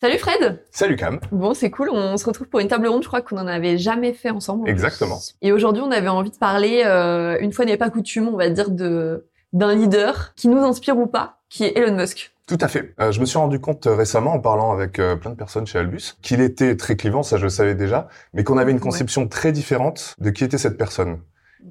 Salut Fred Salut Cam Bon, c'est cool, on se retrouve pour une table ronde, je crois qu'on en avait jamais fait ensemble. Exactement. Et aujourd'hui, on avait envie de parler, euh, une fois n'est pas coutume, on va dire, de d'un leader qui nous inspire ou pas, qui est Elon Musk. Tout à fait. Euh, je me suis rendu compte euh, récemment en parlant avec euh, plein de personnes chez Albus qu'il était très clivant, ça je le savais déjà, mais qu'on avait une conception très différente de qui était cette personne.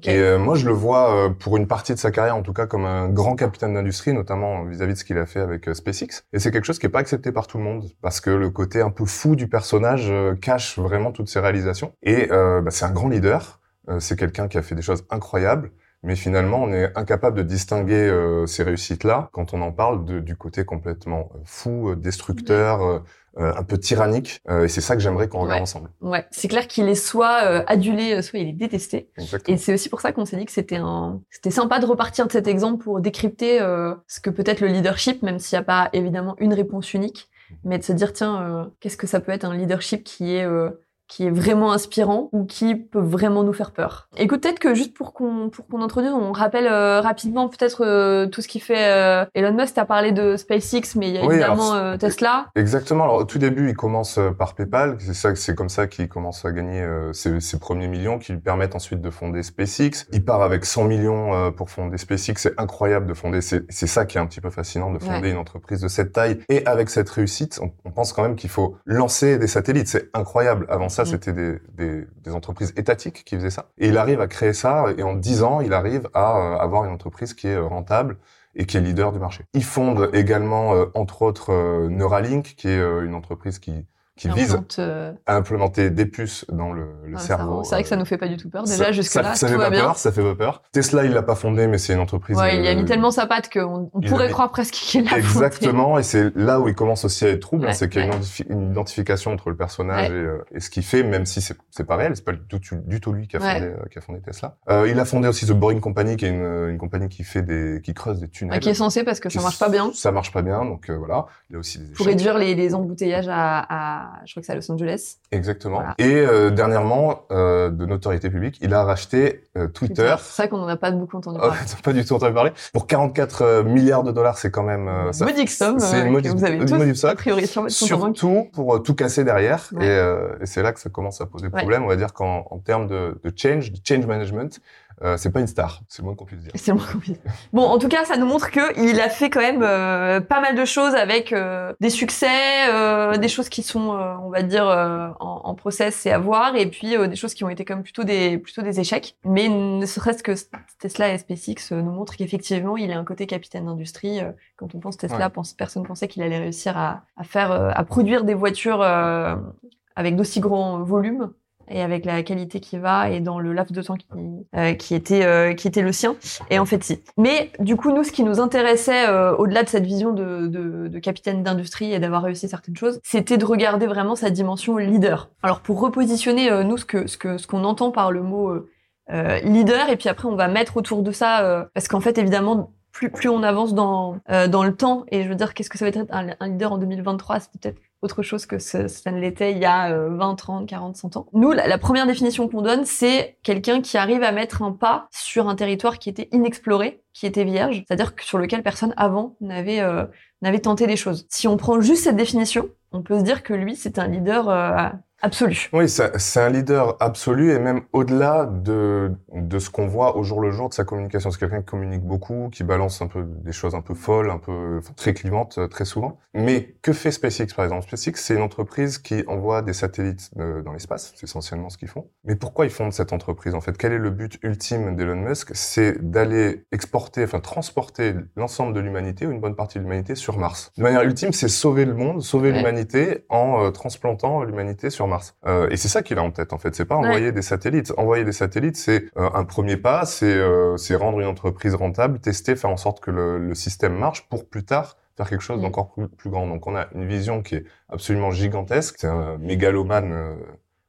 Et euh, moi, je le vois euh, pour une partie de sa carrière, en tout cas, comme un grand capitaine d'industrie, notamment vis-à-vis de ce qu'il a fait avec euh, SpaceX. Et c'est quelque chose qui est pas accepté par tout le monde, parce que le côté un peu fou du personnage euh, cache vraiment toutes ses réalisations. Et euh, bah, c'est un grand leader. C'est quelqu'un qui a fait des choses incroyables. Mais finalement, on est incapable de distinguer euh, ces réussites-là quand on en parle de- du côté complètement euh, fou, euh, destructeur, euh, euh, un peu tyrannique. Euh, et c'est ça que j'aimerais qu'on regarde Ouais. ensemble. Ouais, c'est clair qu'il est soit euh, adulé, soit il est détesté. Exactement. Et c'est aussi pour ça qu'on s'est dit que c'était un, c'était sympa de repartir de cet exemple pour décrypter euh, ce que peut être le leadership, même s'il n'y a pas évidemment une réponse unique, mais de se dire tiens, euh, qu'est-ce que ça peut être un leadership qui est euh, qui est vraiment inspirant ou qui peut vraiment nous faire peur. Écoute, peut-être que juste pour qu'on pour qu'on introduise, on rappelle euh, rapidement peut-être euh, tout ce qui fait euh, Elon Musk. T'as parlé de SpaceX, mais il y a Oui, évidemment alors, Tesla. Exactement. Alors au tout début, il commence par PayPal. C'est ça, c'est comme ça qu'il commence à gagner ses, ses premiers millions, qui lui permettent ensuite de fonder SpaceX. Il part avec 100 millions pour fonder SpaceX. C'est incroyable de fonder. C'est c'est ça qui est un petit peu fascinant de fonder Ouais. une entreprise de cette taille et avec cette réussite. On, on pense quand même qu'il faut lancer des satellites. C'est incroyable. Avant ça, Mhm. c'était des, des, des entreprises étatiques qui faisaient ça. Et il arrive à créer ça. Et en 10 ans, il arrive à euh, avoir une entreprise qui est euh, rentable et qui est leader du marché. Il fonde également, euh, entre autres, Neuralink, qui est une entreprise qui, qui vise euh, à implémenter des puces dans le, le cerveau. C'est vrai que ça euh, nous fait pas du tout peur. Déjà, jusque-là, ça, ça fait pas bien. peur, ça fait pas peur. Tesla, il l'a pas fondé, mais c'est une entreprise. Ouais, il a euh, mis tellement sa patte qu'on pourrait mis- croire presque qu'il l'a fondé. Exactement, et c'est là où il commence aussi à être trouble, hein, c'est qu'il y a une, ouais. identifi- une identification entre le personnage et, euh, et ce qu'il fait, même si c'est c'est pas réel, c'est pas du tout, du tout lui qui a fondé, euh, qui a fondé Tesla. Euh, il a fondé aussi The Boring Company, qui est une, une compagnie qui fait des, qui creuse des tunnels. Qui est censé parce que ça marche pas bien. Ça marche pas bien, donc euh, voilà. Il a aussi des Pour réduire les, les embouteillages à, à, je crois que c'est à Los Angeles. Exactement. Voilà. Et euh, dernièrement, euh, de notoriété publique, il a racheté euh, Twitter. C'est ça qu'on en a pas beaucoup entendu Oh, parler. pas du tout entendu parler. Pour 44 euh, milliards de dollars, c'est quand même euh, ça. Modique somme, C'est une modique- que vous avez une tous, modique a somme. priori, sur. Surtout pour tout casser derrière. Ouais. Et, euh, et c'est là que ça commence à poser Ouais. problème. On va dire qu'en en termes de, de change, de change management, euh, c'est pas une star. C'est le moins qu'on puisse dire. C'est le moins compliqué. Bon, en tout cas, ça nous montre que il a fait quand même euh, pas mal de choses avec euh, des succès, euh, des choses qui sont, euh, on va dire, euh, en, en process et à voir, et puis euh, des choses qui ont été quand même plutôt des plutôt des échecs. Mais ne serait-ce que Tesla et SpaceX nous montrent qu'effectivement, il a un côté capitaine d'industrie. Quand on pense Tesla, Ouais. pense, personne pensait qu'il allait réussir à, à faire, à produire des voitures euh, avec d'aussi grands volumes et avec la qualité qui va et dans le laps de temps qui, euh, qui était euh, qui était le sien. Et en fait, si. Mais du coup, nous, ce qui nous intéressait euh, au-delà de cette vision de, de, de capitaine d'industrie et d'avoir réussi certaines choses, c'était de regarder vraiment sa dimension leader. Alors pour repositionner euh, nous ce que ce que ce qu'on entend par le mot euh, euh, leader, et puis après on va mettre autour de ça, parce qu'en fait évidemment plus plus on avance dans euh, dans le temps, et je veux dire qu'est-ce que ça va être un, un leader en 2023, c'est peut-être autre chose que ce- ça ne l'était il y a euh, 20, 30, 40, 100 ans. Nous, la, première définition qu'on donne, c'est quelqu'un qui arrive à mettre un pas sur un territoire qui était inexploré, qui était vierge, c'est-à-dire sur lequel personne avant n'avait euh, n'avait tenté des choses. Si on prend juste cette définition, on peut se dire que lui, c'est un leader euh, absolu. Oui, c'est un leader absolu et même au-delà de, de ce qu'on voit au jour le jour de sa communication. C'est quelqu'un qui communique beaucoup, qui balance un peu des choses un peu folles, un peu enfin, très clivantes euh, très souvent. Mais que fait SpaceX par exemple? SpaceX, c'est une entreprise qui envoie des satellites euh, dans l'espace, c'est essentiellement ce qu'ils font. Mais pourquoi ils fondent cette entreprise en fait? Quel est le but ultime d'Elon Musk? C'est d'aller exporter, enfin transporter l'ensemble de l'humanité ou une bonne partie de l'humanité sur Mars. De manière ultime, c'est sauver le monde, sauver Ouais. l'humanité en euh, transplantant l'humanité sur Mars. Euh, et c'est ça qu'il a en tête en fait. C'est pas envoyer des satellites. Envoyer des satellites, c'est euh, un premier pas, c'est euh, c'est rendre une entreprise rentable, tester, faire en sorte que le, le système marche pour plus tard faire quelque chose Mm. d'encore plus, plus grand. Donc on a une vision qui est absolument gigantesque. C'est un mégalomane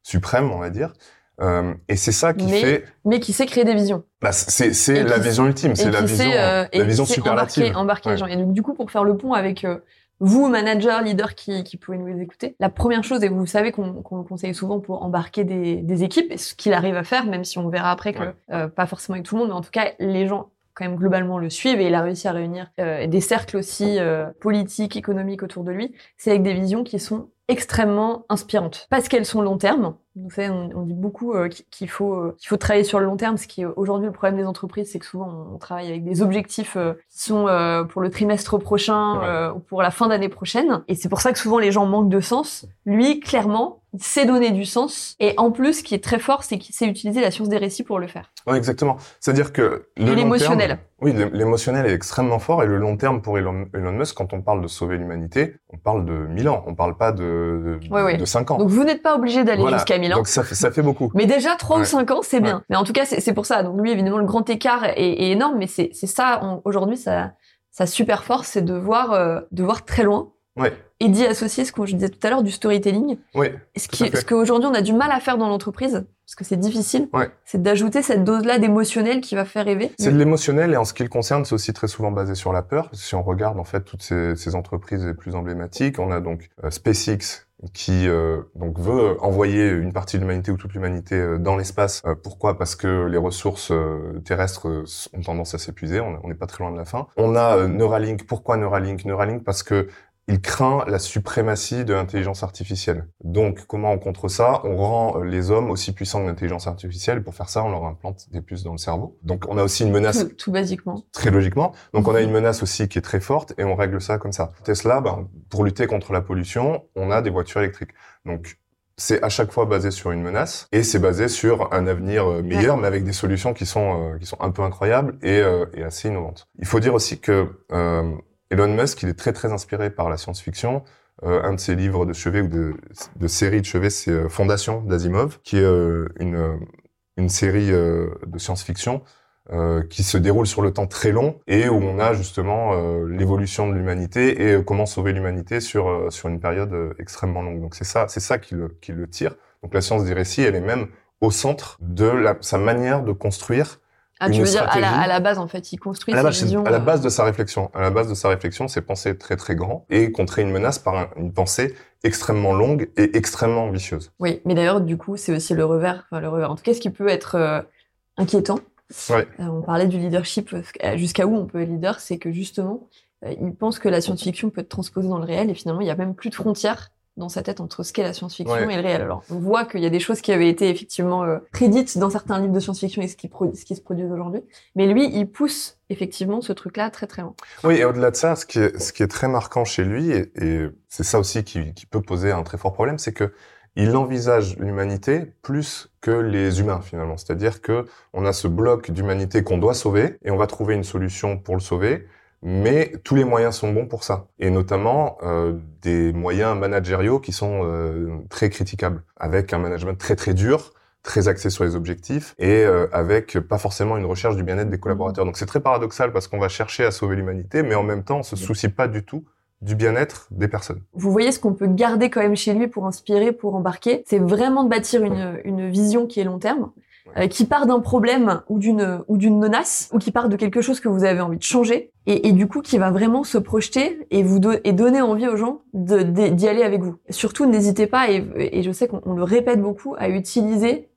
suprême, on va dire. Euh, et c'est ça qui Mais- fait. Mais qui sait créer des visions. Bah, c'est la vision ultime, c'est la vision, euh, la vision superlative. Embarquer, embarquer Ouais. les gens. Et donc, du coup, pour faire le pont avec euh, vous, manager, leader qui, qui pouvez nous écouter, la première chose, et vous savez qu'on le conseille souvent pour embarquer des, des équipes, et ce qu'il arrive à faire, même si on verra après que Ouais. euh, pas forcément avec tout le monde, mais en tout cas, les gens quand même globalement le suivent et il a réussi à réunir euh, des cercles aussi euh, politiques, économiques autour de lui. C'est avec des visions qui sont extrêmement inspirantes parce qu'elles sont long terme. Vous savez, on, on dit beaucoup euh, qu'il faut euh, qu'il faut travailler sur le long terme. Ce qui est aujourd'hui le problème des entreprises, c'est que souvent on travaille avec des objectifs euh, qui sont euh, pour le trimestre prochain ou pour la fin d'année prochaine. Et c'est pour ça que souvent les gens manquent de sens. Lui, clairement, il sait donner du sens. Et en plus, ce qui est très fort, c'est qu'il sait utiliser la science des récits pour le faire. Ouais, exactement. C'est-à-dire que le l'émotionnel. Oui, l'é- l'émotionnel est extrêmement fort et le long terme pour Elon, Elon Musk, quand on parle de sauver l'humanité, on parle de 1000 ans, on parle pas de de, Ouais, ouais. de 5 ans. Donc vous n'êtes pas obligé d'aller Voilà. jusqu'à 1000 ans. Donc ça fait, ça fait beaucoup. Mais déjà, 3 ou Ouais. 5 ans, c'est bien. Mais en tout cas, c'est pour ça. Donc lui, évidemment, le grand écart est, est énorme, mais c'est ça, aujourd'hui, sa, sa super force, c'est de voir, euh, de voir très loin Ouais, et d'y associer ce que je disais tout à l'heure du storytelling. ouais, Ce qui, ce qu'aujourd'hui, on a du mal à faire dans l'entreprise, parce que c'est difficile, Ouais. c'est d'ajouter cette dose-là d'émotionnel qui va faire rêver. C'est de l'émotionnel et en ce qui le concerne, c'est aussi très souvent basé sur la peur. Si on regarde en fait toutes ces, ces entreprises les plus emblématiques, on a donc euh, SpaceX qui euh, donc veut envoyer une partie de l'humanité ou toute l'humanité euh, dans l'espace. Euh, pourquoi? Parce que les ressources euh, terrestres ont tendance à s'épuiser. On n'est pas très loin de la fin. On a Neuralink. Pourquoi Neuralink? Neuralink parce que il craint la suprématie de l'intelligence artificielle. Donc, comment on contre ça? On rend euh, les hommes aussi puissants que l'intelligence artificielle. Pour faire ça, on leur implante des puces dans le cerveau. Donc, on a aussi une menace Tout, tout basiquement. très logiquement. Donc on a une menace aussi qui est très forte et on règle ça comme ça. Tesla, ben, pour lutter contre la pollution, on a des voitures électriques. Donc c'est à chaque fois basé sur une menace et c'est basé sur un avenir euh, meilleur, mais avec des solutions qui sont euh, qui sont un peu incroyables et, euh, et assez innovantes. Il faut dire aussi que euh, Elon Musk, il est très très inspiré par la science-fiction. Euh, un de ses livres de chevet ou de, de série de chevet, c'est euh, Fondation d'Asimov, qui est euh, une euh, une série de science-fiction qui se déroule sur le temps très long et où on a justement l'évolution de l'humanité et comment sauver l'humanité sur sur une période extrêmement longue. Donc c'est ça, c'est ça qui le qui le tire. Donc la science des récits, elle est même au centre de la, sa manière de construire. Ah, tu veux dire, à la, stratégie. à la base, en fait, il construit À la, base, visions. à la euh, base de sa réflexion, à la base de sa réflexion, c'est penser très très grand et contrer une menace par un- une pensée extrêmement longue et extrêmement ambitieuse. Oui, mais d'ailleurs, du coup, c'est aussi le revers, enfin, le revers. En tout cas, ce qui peut être euh, inquiétant. Ouais. Euh, on parlait du leadership, jusqu'à où on peut être leader, c'est que justement, euh, il pense que la science-fiction peut être transposée dans le réel et finalement, il n'y a même plus de frontières dans sa tête entre ce qu'est la science-fiction Ouais. et le réel. Alors, on voit qu'il y a des choses qui avaient été effectivement euh, prédites dans certains livres de science-fiction et ce qui, ce qui se produisent aujourd'hui. Mais lui, il pousse effectivement ce truc-là très très loin. Oui, et au-delà de ça, ce qui est, ce qui est très marquant chez lui, et, et c'est ça aussi qui, qui peut poser un très fort problème, c'est que il envisage l'humanité plus que les humains finalement. C'est-à-dire que on a ce bloc d'humanité qu'on doit sauver et on va trouver une solution pour le sauver, mais tous les moyens sont bons pour ça. Et notamment euh, des moyens managériaux qui sont euh, très critiquables, avec un management très très dur très axé sur les objectifs et euh, avec pas forcément une recherche du bien-être des collaborateurs. Donc c'est très paradoxal parce qu'on va chercher à sauver l'humanité, mais en même temps on se soucie pas du tout du bien-être des personnes. vous voyez ce qu'on peut garder quand même chez lui pour inspirer, pour embarquer, c'est vraiment de bâtir une, une vision qui est long terme, euh, qui part d'un problème ou d'une ou d'une menace, ou qui part de quelque chose que vous avez envie de changer, et, et du coup qui va vraiment se projeter et vous et donner envie aux gens d'y aller avec vous. Surtout, n'hésitez pas, et, et je sais qu'on on le répète beaucoup, à utiliser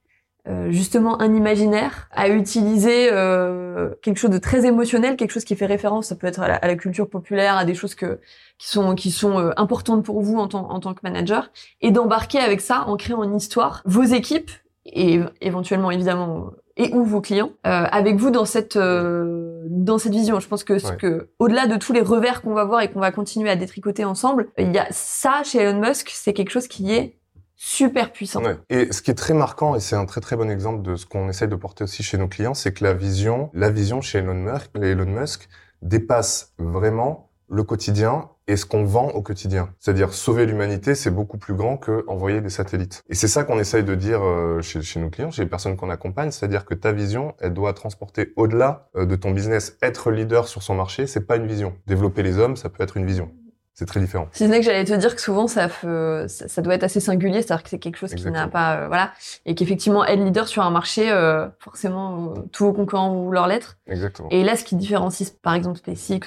euh, justement un imaginaire, à utiliser euh, quelque chose de très émotionnel, quelque chose qui fait référence, ça peut être à la, à la culture populaire, à des choses que qui sont qui sont euh, importantes pour vous en tant en tant que manager, et d'embarquer avec ça en créant une histoire, vos équipes et éventuellement évidemment et ou vos clients euh, avec vous dans cette euh, dans cette vision. Je pense que ce Ouais. que au-delà de tous les revers qu'on va voir et qu'on va continuer à détricoter ensemble, il y a ça chez Elon Musk, c'est quelque chose qui est super puissant. Ouais. Et ce qui est très marquant, et c'est un très très bon exemple de ce qu'on essaye de porter aussi chez nos clients, c'est que la vision, la vision chez Elon Musk, Elon Musk dépasse vraiment le quotidien et ce qu'on vend au quotidien. C'est-à-dire sauver l'humanité, c'est beaucoup plus grand que envoyer des satellites. Et c'est ça qu'on essaye de dire euh, chez, chez nos clients, chez les personnes qu'on accompagne, c'est-à-dire que ta vision, elle doit transporter au-delà euh, de ton business. Être leader sur son marché, c'est pas une vision. Développer les hommes, ça peut être une vision. C'est très différent. Si ce n'est que j'allais te dire que souvent ça, fait- ça, ça doit être assez singulier, c'est-à-dire que c'est quelque chose qui n'a pas, euh, voilà, et qu'effectivement être leader sur un marché, euh, forcément euh, tous vos concurrents vont vouloir l'être. Exactement. Et là, ce qui différencie par exemple SpaceX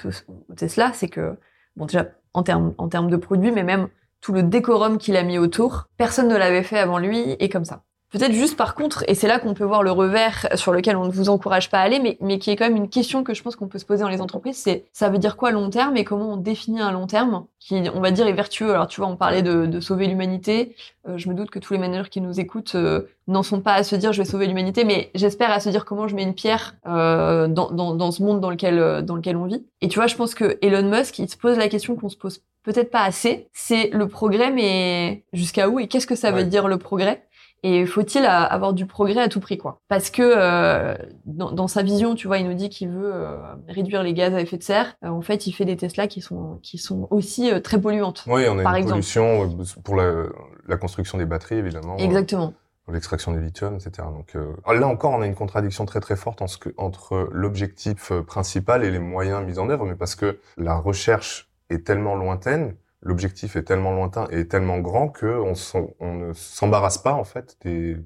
ou Tesla, c'est que bon déjà en termes en termes de produits, mais même tout le décorum qu'il a mis autour, personne ne l'avait fait avant lui et comme ça. Peut-être juste par contre, et c'est là qu'on peut voir le revers sur lequel on ne vous encourage pas à aller, mais, mais qui est quand même une question que je pense qu'on peut se poser dans les entreprises, c'est ça veut dire quoi long terme et comment on définit un long terme qui, on va dire, est vertueux. Alors tu vois, on parlait de, de sauver l'humanité. Euh, je me doute que tous les managers qui nous écoutent euh, n'en sont pas à se dire je vais sauver l'humanité, mais j'espère à se dire comment je mets une pierre euh, dans, dans, dans, ce monde dans lequel, dans lequel on vit. Et tu vois, je pense que Elon Musk, il se pose la question qu'on se pose peut-être pas assez, c'est le progrès, mais jusqu'à où et qu'est-ce que ça veut dire le progrès? Et faut-il avoir du progrès à tout prix, quoi? Parce que euh, dans, dans, sa vision, tu vois, il nous dit qu'il veut euh, réduire les gaz à effet de serre. Euh, en fait, il fait des Tesla qui sont qui sont aussi très polluantes. Oui, on a par une exemple. pollution pour la, la, construction des batteries, évidemment. Exactement. Pour l'extraction du lithium, etc. Donc là encore, on a une contradiction très très forte en ce que, entre l'objectif principal et les moyens mis en œuvre, mais parce que la recherche est tellement lointaine l'objectif est tellement lointain et tellement grand que on, on ne s'embarrasse pas en fait des,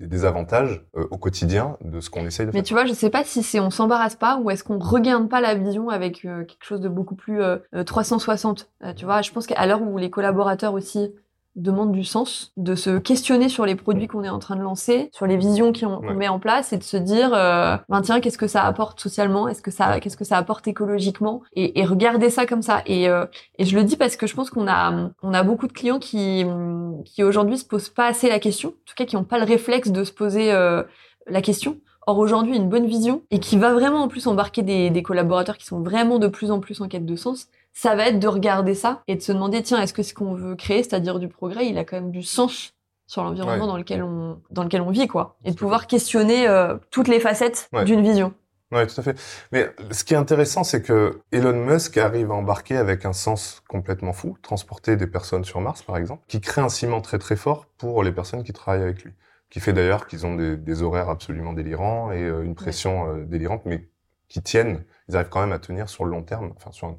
des avantages euh, au quotidien de ce qu'on essaye de Mais faire. Mais tu vois, je sais pas si c'est on s'embarrasse pas ou est-ce qu'on regarde pas la vision avec euh, quelque chose de beaucoup plus euh, 360. Euh, tu vois, je pense qu'à l'heure où les collaborateurs aussi demande du sens, de se questionner sur les produits qu'on est en train de lancer, sur les visions qu'on Ouais. met en place et de se dire, euh, ben tiens, qu'est-ce que ça apporte socialement, est-ce que ça, qu'est-ce que ça apporte écologiquement, et, et regarder ça comme ça. Et, euh, et je le dis parce que je pense qu'on a, on a beaucoup de clients qui, qui aujourd'hui se posent pas assez la question, en tout cas qui n'ont pas le réflexe de se poser euh, la question. Or aujourd'hui, une bonne vision et qui va vraiment en plus embarquer des, des collaborateurs qui sont vraiment de plus en plus en quête de sens, ça va être de regarder ça et de se demander tiens est-ce que ce qu'on veut créer, c'est-à-dire du progrès, il a quand même du sens sur l'environnement Ouais. dans lequel on dans lequel on vit quoi, et de pouvoir questionner euh, toutes les facettes Ouais. d'une vision. Ouais, tout à fait. Mais ce qui est intéressant, c'est que Elon Musk arrive à embarquer avec un sens complètement fou, transporter des personnes sur Mars, par exemple, qui crée un ciment très très fort pour les personnes qui travaillent avec lui, qui fait d'ailleurs qu'ils ont des, des horaires absolument délirants et euh, une pression euh, délirante, mais qui tiennent. Ils arrivent quand même à tenir sur le long terme, enfin sur un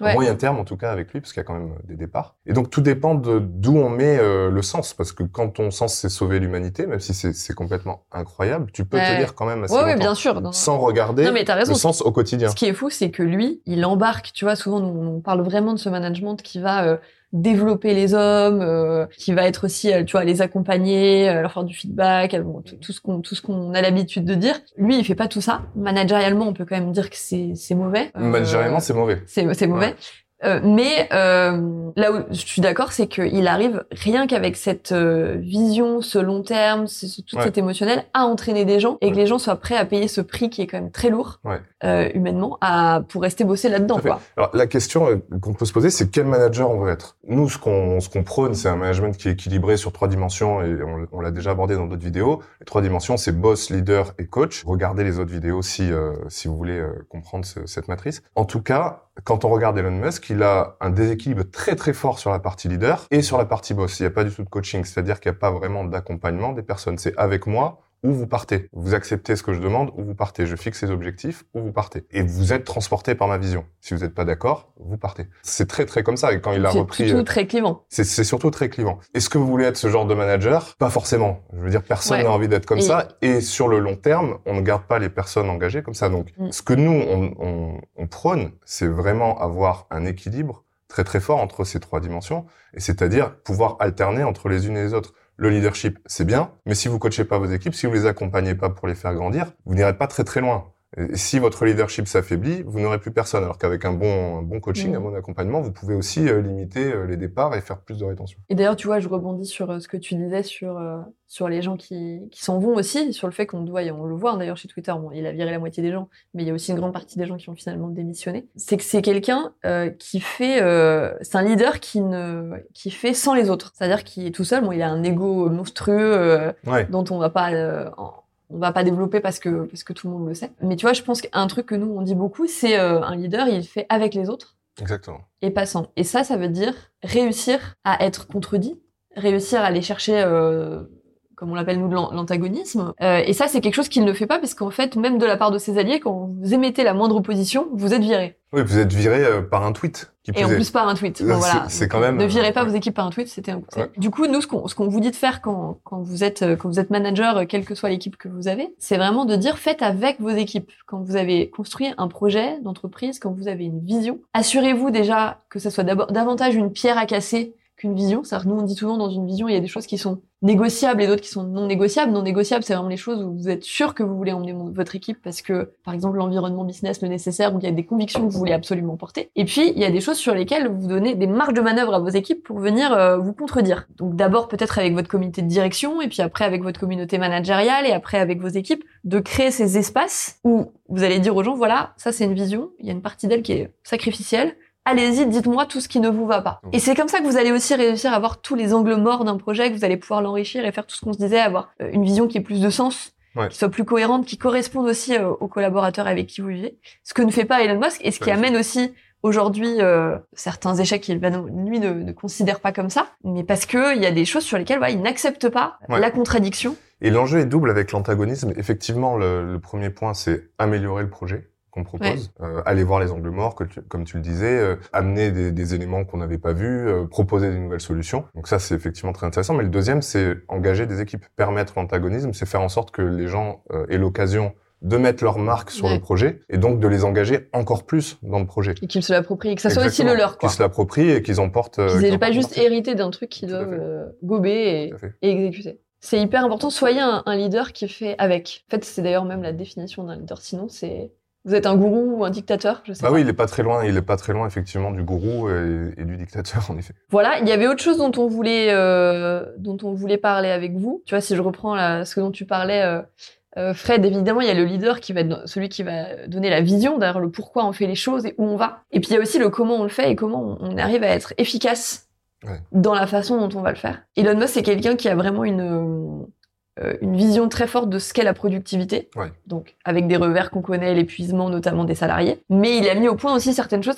Ouais. à moyen terme en tout cas avec lui, parce qu'il y a quand même euh, des départs. Et donc tout dépend de d'où on met euh, le sens, parce que quand ton sens c'est sauver l'humanité, même si c'est complètement incroyable, tu peux Ouais. tenir quand même assez Ouais, ouais, longtemps bien sûr. Non, sans regarder Non, mais t'as raison. le sens au quotidien. Ce qui est fou, c'est que lui, il embarque, tu vois, souvent nous, on parle vraiment de ce management qui va euh, développer les hommes, euh, qui va être aussi, euh, tu vois, les accompagner, euh, leur faire du feedback, euh, bon, tout, ce qu'on tout ce qu'on a l'habitude de dire. Lui, il fait pas tout ça. Managérialement, on peut quand même dire que c'est c'est mauvais. Managérialement, c'est mauvais. c'est c'est mauvais. Ouais. Euh, mais euh, là où je suis d'accord, c'est qu'il arrive rien qu'avec cette euh, vision, ce long terme, ce, ce- tout Ouais. cet émotionnel, à entraîner des gens et que les gens soient prêts à payer ce prix qui est quand même très lourd Ouais. euh, humainement, à pour rester bosser là-dedans. Alors la question qu'on peut se poser, c'est quel manager on veut être? Nous, ce qu'on ce qu'on prône, c'est un management qui est équilibré sur trois dimensions et on, on l'a déjà abordé dans d'autres vidéos. Les trois dimensions, c'est boss, leader et coach. Regardez les autres vidéos si si vous voulez comprendre ce- cette matrice. En tout cas, quand on regarde Elon Musk, il a un déséquilibre très très fort sur la partie leader et sur la partie boss. Il n'y a pas du tout de coaching, c'est-à-dire qu'il n'y a pas vraiment d'accompagnement des personnes. C'est avec moi ou vous partez. Vous acceptez ce que je demande ou vous partez. Je fixe les objectifs ou vous partez. Et vous êtes transporté par ma vision. Si vous n'êtes pas d'accord, vous partez. C'est très très comme ça. Et quand il a C'est repris, surtout euh, très clivant. c'est c'est surtout très clivant. Est-ce que vous voulez être ce genre de manager? Pas forcément. Je veux dire, personne Ouais. n'a envie d'être comme Et- ça. Et sur le long terme, on ne garde pas les personnes engagées comme ça. Donc, Mm. ce que nous, on, on, on prône, c'est vraiment avoir un équilibre très très fort entre ces trois dimensions. Et c'est-à-dire pouvoir alterner entre les unes et les autres. Le leadership, c'est bien, mais si vous coachez pas vos équipes, si vous les accompagnez pas pour les faire grandir, vous n'irez pas très très loin. Si votre leadership s'affaiblit, vous n'aurez plus personne. Alors qu'avec un bon, un bon coaching, Mm. un bon accompagnement, vous pouvez aussi euh, limiter euh, les départs et faire plus de rétention. Et d'ailleurs, tu vois, je rebondis sur euh, ce que tu disais sur euh, sur les gens qui qui s'en vont aussi, sur le fait qu'on doit, et on le voit hein, d'ailleurs chez Twitter, bon, il a viré la moitié des gens, mais il y a aussi une grande partie des gens qui ont finalement démissionné. C'est que c'est quelqu'un euh, qui fait, euh, c'est un leader qui ne qui fait sans les autres, c'est-à-dire qui est tout seul. Bon, il a un ego monstrueux. euh, Ouais. dont on va pas euh, en- on va pas développer parce que parce que tout le monde le sait. Mais tu vois, je pense qu'un truc que nous on dit beaucoup, c'est euh, un leader, il fait avec les autres Exactement. et pas sans. Et ça, ça veut dire réussir à être contredit, réussir à aller chercher euh, comme on l'appelle nous de l'an- l'antagonisme. Euh, et ça, c'est quelque chose qu'il ne fait pas parce qu'en fait, même de la part de ses alliés, quand vous émettez la moindre opposition, vous êtes viré. Oui, vous êtes viré euh, par un tweet. Qui Et en plus est. par un tweet. Bon, voilà. c'est quand même, Ne virez euh, pas ouais. vos équipes par un tweet, c'était un conseil. Ouais. Du coup, nous, ce qu'on vous dit de faire quand, quand vous êtes euh, quand vous êtes manager, euh, quelle que soit l'équipe que vous avez, c'est vraiment de dire faites avec vos équipes. Quand vous avez construit un projet d'entreprise, quand vous avez une vision, assurez-vous déjà que ça soit d'abord davantage une pierre à casser qu'une vision. C'est-à-dire, nous, on dit souvent dans une vision, il y a des choses qui sont négociables et d'autres qui sont non négociables. Non négociables, c'est vraiment les choses où vous êtes sûr que vous voulez emmener votre équipe parce que, par exemple, l'environnement business le nécessaire ou il y a des convictions que vous voulez absolument porter. Et puis, il y a des choses sur lesquelles vous donnez des marges de manœuvre à vos équipes pour venir euh, vous contredire. Donc, d'abord, peut-être avec votre comité de direction et puis après avec votre communauté managériale et après avec vos équipes, de créer ces espaces où vous allez dire aux gens, voilà, ça c'est une vision, il y a une partie d'elle qui est sacrificielle, allez-y, dites-moi tout ce qui ne vous va pas. Et c'est comme ça que vous allez aussi réussir à avoir tous les angles morts d'un projet, que vous allez pouvoir l'enrichir et faire tout ce qu'on se disait, avoir euh, une vision qui ait plus de sens, qui soit plus cohérente, qui corresponde aussi euh, aux collaborateurs avec qui vous vivez. Ce que ne fait pas Elon Musk et ce qui amène aussi aujourd'hui euh, certains échecs qu'il lui ne, ne, considère pas comme ça, mais parce que il y a des choses sur lesquelles il n'accepte pas la contradiction. Et l'enjeu est double avec l'antagonisme. Effectivement, le premier point, c'est améliorer le projet qu'on propose, euh, aller voir les angles morts, que comme tu le disais, euh, amener des, des éléments qu'on n'avait pas vus, euh, proposer des nouvelles solutions. Donc ça, c'est effectivement très intéressant. Mais le deuxième, c'est engager des équipes, permettre l'antagonisme, c'est faire en sorte que les gens aient l'occasion de mettre leur marque sur le projet et donc de les engager encore plus dans le projet. Et qu'ils se l'approprient, que ça soit aussi le leur. Qu'ils se l'approprient et qu'ils emportent. Qu'ils n'aient pas juste hérité d'un truc qu'ils doivent gober et, exécuter. C'est hyper important. Soyez un, un, leader qui fait avec. En fait, c'est d'ailleurs même la définition d'un leader. Sinon, c'est vous êtes un gourou ou un dictateur, je sais bah pas. oui, il est pas très loin, il est pas très loin effectivement du gourou et, du dictateur en effet. Voilà, il y avait autre chose dont on voulait euh, dont on voulait parler avec vous. Tu vois, si je reprends là, ce dont tu parlais, euh, euh, Fred, évidemment, il y a le leader qui va être celui qui va donner la vision, d'ailleurs le pourquoi on fait les choses et où on va. Et puis il y a aussi le comment on le fait et comment on arrive à être efficace ouais. dans la façon dont on va le faire. Elon Musk, c'est quelqu'un qui a vraiment une une vision très forte de ce qu'est la productivité. Ouais. Donc, avec des revers qu'on connaît, l'épuisement notamment des salariés. Mais il a mis au point aussi certaines choses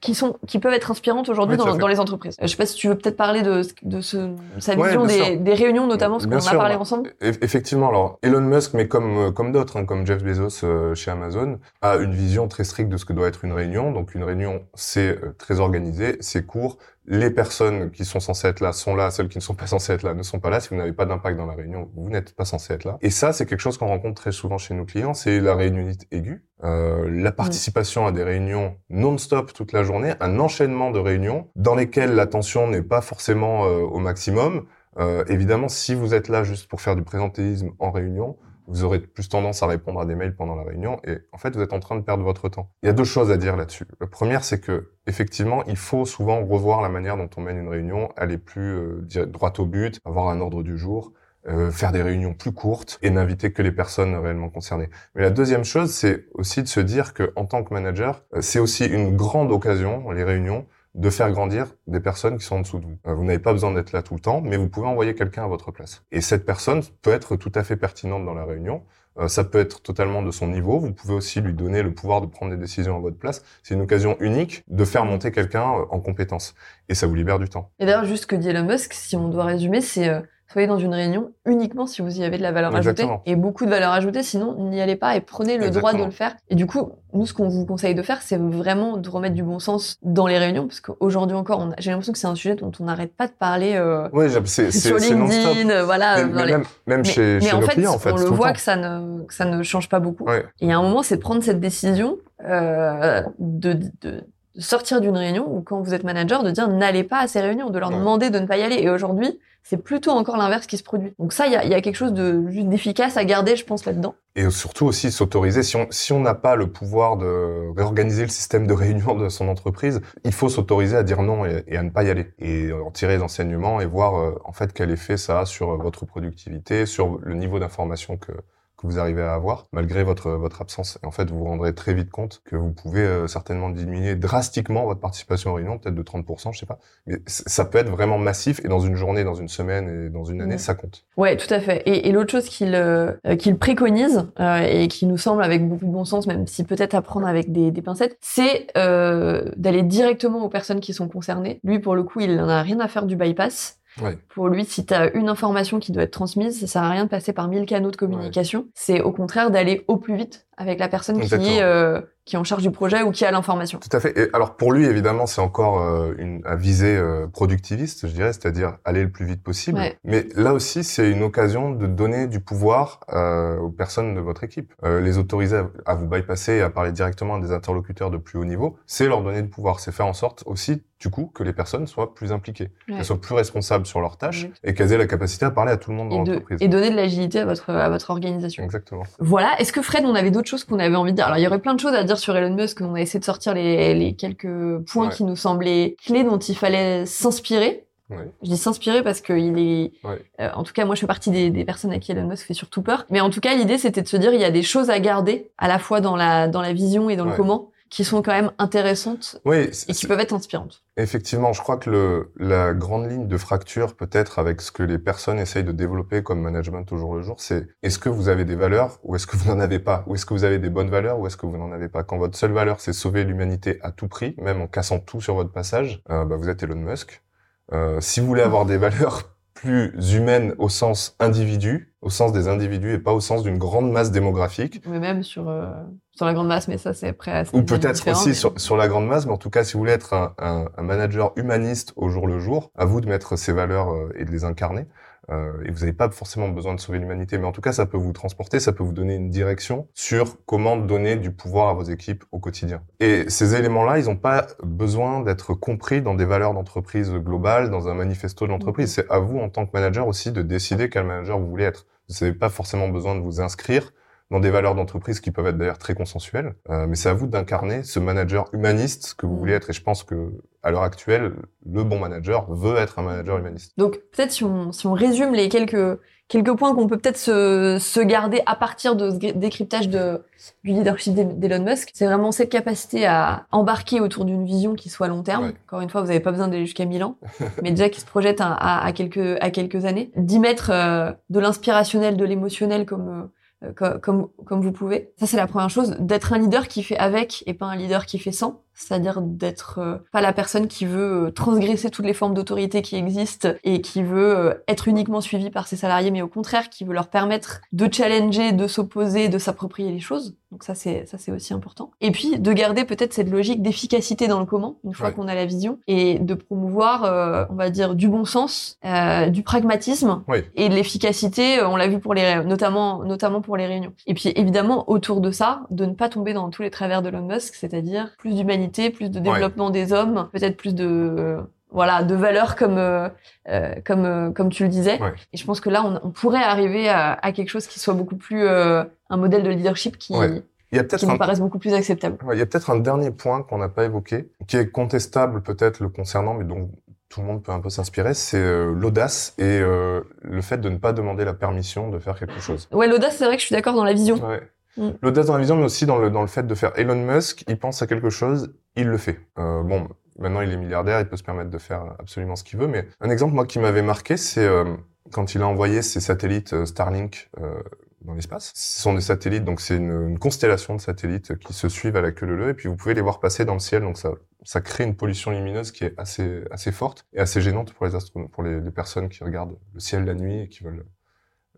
qui sont, qui peuvent être inspirantes aujourd'hui dans, dans, les entreprises. Euh, je sais pas si tu veux peut-être parler de, de ce, sa vision des, des, réunions, notamment, ce qu'on a parlé ensemble. Effectivement, alors, Elon Musk, mais comme, euh, comme d'autres, hein, comme Jeff Bezos chez Amazon, a une vision très stricte de ce que doit être une réunion. Donc, une réunion, c'est très organisé, c'est court, les personnes qui sont censées être là sont là, celles qui ne sont pas censées être là ne sont pas là. Si vous n'avez pas d'impact dans la réunion, vous n'êtes pas censé être là. Et ça, c'est quelque chose qu'on rencontre très souvent chez nos clients, c'est la réunionnite aiguë, euh, la participation à des réunions non-stop toute la journée, un enchaînement de réunions dans lesquelles l'attention n'est pas forcément euh, au maximum. Euh, évidemment, si vous êtes là juste pour faire du présentéisme en réunion, vous aurez plus tendance à répondre à des mails pendant la réunion et en fait vous êtes en train de perdre votre temps. Il y a deux choses à dire là-dessus. La première c'est que effectivement il faut souvent revoir la manière dont on mène une réunion, aller plus euh, droite au but, avoir un ordre du jour, euh, faire des réunions plus courtes et n'inviter que les personnes réellement concernées. Mais la deuxième chose c'est aussi de se dire que en tant que manager euh, c'est aussi une grande occasion les réunions de faire grandir des personnes qui sont en dessous de vous. Euh, vous n'avez pas besoin d'être là tout le temps, mais vous pouvez envoyer quelqu'un à votre place. Et cette personne peut être tout à fait pertinente dans la réunion. Euh, ça peut être totalement de son niveau. Vous pouvez aussi lui donner le pouvoir de prendre des décisions à votre place. C'est une occasion unique de faire monter quelqu'un euh, en compétence. Et ça vous libère du temps. Et d'ailleurs, juste que dit Elon Musk, si on doit résumer, c'est soyez dans une réunion uniquement si vous y avez de la valeur ajoutée et beaucoup de valeur ajoutée, sinon n'y allez pas et prenez le droit de le faire. Et du coup, nous, ce qu'on vous conseille de faire, c'est vraiment de remettre du bon sens dans les réunions, parce qu'aujourd'hui encore, j'ai l'impression que c'est un sujet dont on n'arrête pas de parler euh, oui, c'est, sur LinkedIn, voilà. Mais, même, même chez, chez en nos fait, clients, en fait, on le voit que ça ne que ça ne change pas beaucoup. Ouais. Et à un moment, c'est de prendre cette décision euh, de, de sortir d'une réunion ou quand vous êtes manager de dire n'allez pas à ces réunions, de leur demander de ne pas y aller. Et aujourd'hui, c'est plutôt encore l'inverse qui se produit. Donc ça, il y a, quelque chose de juste d'efficace à garder, je pense, là-dedans. Et surtout aussi s'autoriser, si on si on n'a pas le pouvoir de réorganiser le système de réunion de son entreprise, il faut s'autoriser à dire non et, et, à ne pas y aller. Et en tirer les enseignements et voir euh, en fait quel effet ça a sur votre productivité, sur le niveau d'information que que vous arrivez à avoir malgré votre votre absence. Et en fait, vous vous rendrez très vite compte que vous pouvez euh, certainement diminuer drastiquement votre participation aux réunions, peut-être de 30%, je sais pas. Mais ça peut être vraiment massif et dans une journée, dans une semaine et dans une année, ouais. ça compte. Ouais, tout à fait. Et, et l'autre chose qu'il euh, qu'il préconise euh, et qui nous semble avec beaucoup de bon sens, même si peut-être à prendre avec des, des pincettes, c'est euh, d'aller directement aux personnes qui sont concernées. Lui, pour le coup, il n'en a rien à faire du bypass. Ouais. Pour lui, si tu as une information qui doit être transmise, ça sert à rien de passer par mille canaux de communication. Ouais. C'est au contraire d'aller au plus vite avec la personne qui est, euh, qui est en charge du projet ou qui a l'information. Tout à fait. Et alors pour lui, évidemment, c'est encore euh, une à visée euh, productiviste, je dirais, c'est-à-dire aller le plus vite possible. Ouais. Mais là aussi, c'est une occasion de donner du pouvoir euh, aux personnes de votre équipe. Les autoriser à, à vous bypasser et à parler directement à des interlocuteurs de plus haut niveau, c'est leur donner du pouvoir. C'est faire en sorte aussi, du coup, que les personnes soient plus impliquées, Ouais. qu'elles soient plus responsables sur leurs tâches et qu'elles aient la capacité à parler à tout le monde dans Et, l'entreprise. et donner de l'agilité à votre, à votre organisation. Exactement. Voilà. Est-ce que Fred, on avait d'autres choses qu'on avait envie de dire? Alors, il y aurait plein de choses à dire sur Elon Musk. On a essayé de sortir les, les quelques points Ouais. qui nous semblaient clés dont il fallait s'inspirer. Je dis s'inspirer parce qu'il est, Ouais. euh, en tout cas, moi, je fais partie des, des personnes à qui Elon Musk fait surtout peur. Mais en tout cas, l'idée, c'était de se dire, il y a des choses à garder, à la fois dans la, dans la vision et dans le comment, qui sont quand même intéressantes Oui, et qui peuvent être inspirantes. Effectivement, je crois que le, la grande ligne de fracture, peut-être avec ce que les personnes essayent de développer comme management au jour le jour, c'est est-ce que vous avez des valeurs ou est-ce que vous n'en avez pas? Ou est-ce que vous avez des bonnes valeurs ou est-ce que vous n'en avez pas? Quand votre seule valeur, c'est sauver l'humanité à tout prix, même en cassant tout sur votre passage, euh, bah, vous êtes Elon Musk. Euh, si vous voulez avoir des valeurs plus humaines au sens individu, au sens des individus et pas au sens d'une grande masse démographique, Mais même sur, euh, sur la grande masse, mais ça, c'est après. ou peut-être aussi mais- sur, sur la grande masse, mais en tout cas, si vous voulez être un, un, un manager humaniste au jour le jour, à vous de mettre ces valeurs euh, et de les incarner. Euh, et vous n'avez pas forcément besoin de sauver l'humanité, mais en tout cas, ça peut vous transporter, ça peut vous donner une direction sur comment donner du pouvoir à vos équipes au quotidien. Et ces éléments-là, ils n'ont pas besoin d'être compris dans des valeurs d'entreprise globales, dans un manifesto de l'entreprise. C'est à vous, en tant que manager aussi, de décider quel manager vous voulez être. Vous n'avez pas forcément besoin de vous inscrire dans des valeurs d'entreprise qui peuvent être d'ailleurs très consensuelles. Euh, mais c'est à vous d'incarner ce manager humaniste que vous Mhm. voulez être. Et je pense que à l'heure actuelle, le bon manager veut être un manager humaniste. Donc peut-être si on, si on résume les quelques, quelques points qu'on peut peut-être se, se garder à partir de ce décryptage de, du leadership d'E- d'Elon Musk, c'est vraiment cette capacité à embarquer autour d'une vision qui soit long terme. Ouais. Encore une fois, vous n'avez pas besoin d'aller jusqu'à 1000 ans, mais déjà qui se projette à, à, à quelques, à quelques années. D'y mettre euh, de l'inspirationnel, de l'émotionnel comme... euh, co- comme, comme vous pouvez. Ça, c'est la première chose. D'être un leader qui fait avec et pas un leader qui fait sans. C'est-à-dire d'être euh, pas la personne qui veut euh, transgresser toutes les formes d'autorité qui existent et qui veut être uniquement suivi par ses salariés, mais au contraire, qui veut leur permettre de challenger, de s'opposer, de s'approprier les choses. Donc ça, c'est ça, c'est aussi important. Et puis, de garder peut-être cette logique d'efficacité dans le comment, une fois Ouais. qu'on a la vision, et de promouvoir, euh, on va dire, du bon sens, euh, du pragmatisme, Oui. et de l'efficacité, on l'a vu pour les, notamment, notamment pour les réunions. Et puis évidemment, autour de ça, de ne pas tomber dans tous les travers de Elon Musk, c'est-à-dire plus d'humanité, plus de développement des hommes, peut-être plus de, euh, voilà, de valeurs comme, euh, euh, comme, comme tu le disais. Ouais. Et je pense que là, on, on pourrait arriver à, à quelque chose qui soit beaucoup plus un modèle de leadership qui, Ouais. Il y a qui peut-être nous un, paraisse beaucoup plus acceptable. ouais, il y a peut-être un dernier point qu'on n'a pas évoqué, qui est contestable peut-être le concernant, mais dont tout le monde peut un peu s'inspirer, c'est euh, l'audace et euh, le fait de ne pas demander la permission de faire quelque chose. Ouais, l'audace, c'est vrai que je suis d'accord dans la vision. Ouais. Mm. L'audace dans la vision, mais aussi dans le, dans le fait de faire Elon Musk, il pense à quelque chose, il le fait. Euh, bon, maintenant il est milliardaire, il peut se permettre de faire absolument ce qu'il veut, mais un exemple, moi, qui m'avait marqué, c'est euh, quand il a envoyé ses satellites Starlink euh, dans l'espace. Ce sont des satellites, donc c'est une, constellation de satellites qui se suivent à la queue leu leu, et puis vous pouvez les voir passer dans le ciel, donc ça, ça crée une pollution lumineuse qui est assez, assez forte et assez gênante pour les astronautes, pour les, personnes qui regardent le ciel la nuit et qui veulent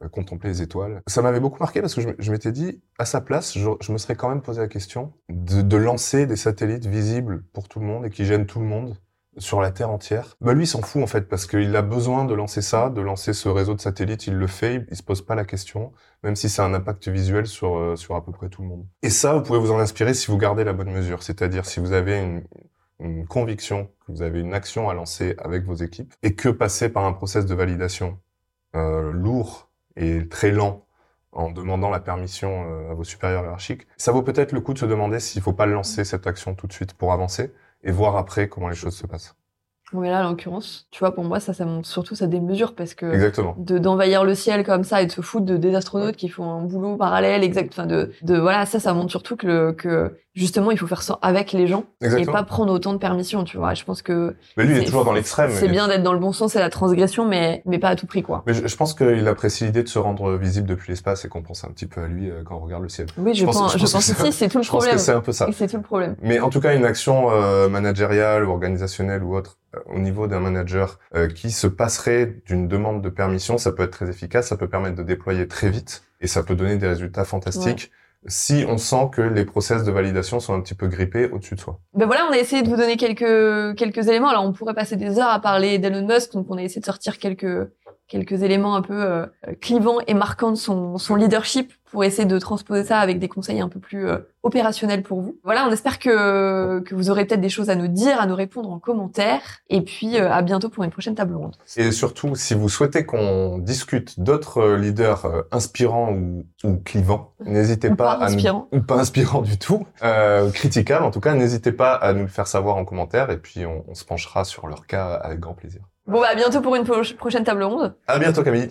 euh, contempler les étoiles. Ça m'avait beaucoup marqué parce que je, m'étais dit, à sa place, je, me serais quand même posé la question de lancer des satellites visibles pour tout le monde et qui gênent tout le monde sur la Terre entière. Bah lui, il s'en fout en fait parce qu'il a besoin de lancer ça, de lancer ce réseau de satellites, il le fait, il, se pose pas la question, même si c'est un impact visuel sur, euh, sur à peu près tout le monde. Et ça, vous pouvez vous en inspirer si vous gardez la bonne mesure, c'est-à-dire si vous avez une, conviction, que vous avez une action à lancer avec vos équipes et que passer par un process de validation euh, lourd et très lent en demandant la permission euh, à vos supérieurs hiérarchiques, ça vaut peut-être le coup de se demander s'il faut pas lancer cette action tout de suite pour avancer et voir après comment les choses se passent. Mais là, en l'occurrence, tu vois, pour moi, ça, ça montre surtout ça démesure parce que Exactement. de d'envahir le ciel comme ça et de se foutre de des astronautes qui font un boulot parallèle exact enfin de de voilà ça ça montre surtout que le, que justement il faut faire ça avec les gens et Exactement. pas prendre autant de permissions tu vois je pense que Mais lui, il est toujours dans l'extrême. c'est Et- bien d'être dans le bon sens et la transgression mais mais pas à tout prix quoi Mais je, je pense qu'il apprécie l'idée de se rendre visible depuis l'espace et qu'on pense un petit peu à lui euh, quand on regarde le ciel. oui je, Je pense- pense je pense pense, que c'est tout le Je pense problème que c'est un peu ça. c'est tout le problème Mais en tout cas, une action euh, managériale ou organisationnelle ou autre euh, au niveau d'un manager euh, qui se passerait d'une demande de permission, ça peut être très efficace, ça peut permettre de déployer très vite et ça peut donner des résultats fantastiques. Si on sent que les process de validation sont un petit peu grippés au-dessus de soi. Ben voilà, on a essayé de vous donner quelques quelques éléments. Alors on pourrait passer des heures à parler d'Elon Musk, donc on a essayé de sortir quelques quelques éléments un peu euh, clivants et marquants de son, son leadership pour essayer de transposer ça avec des conseils un peu plus euh, opérationnels pour vous. Voilà, on espère que, que vous aurez peut-être des choses à nous dire, à nous répondre en commentaire. Et puis, euh, à bientôt pour une prochaine table ronde. Et surtout, si vous souhaitez qu'on discute d'autres leaders inspirants ou, ou clivants, n'hésitez pas, pas à nous... inspirants. Ou pas inspirants du tout. Euh, critiquables, en tout cas, n'hésitez pas à nous le faire savoir en commentaire et puis on, on se penchera sur leur cas avec grand plaisir. Bon, bah, à bientôt pour une pro- prochaine table ronde. À bientôt Camille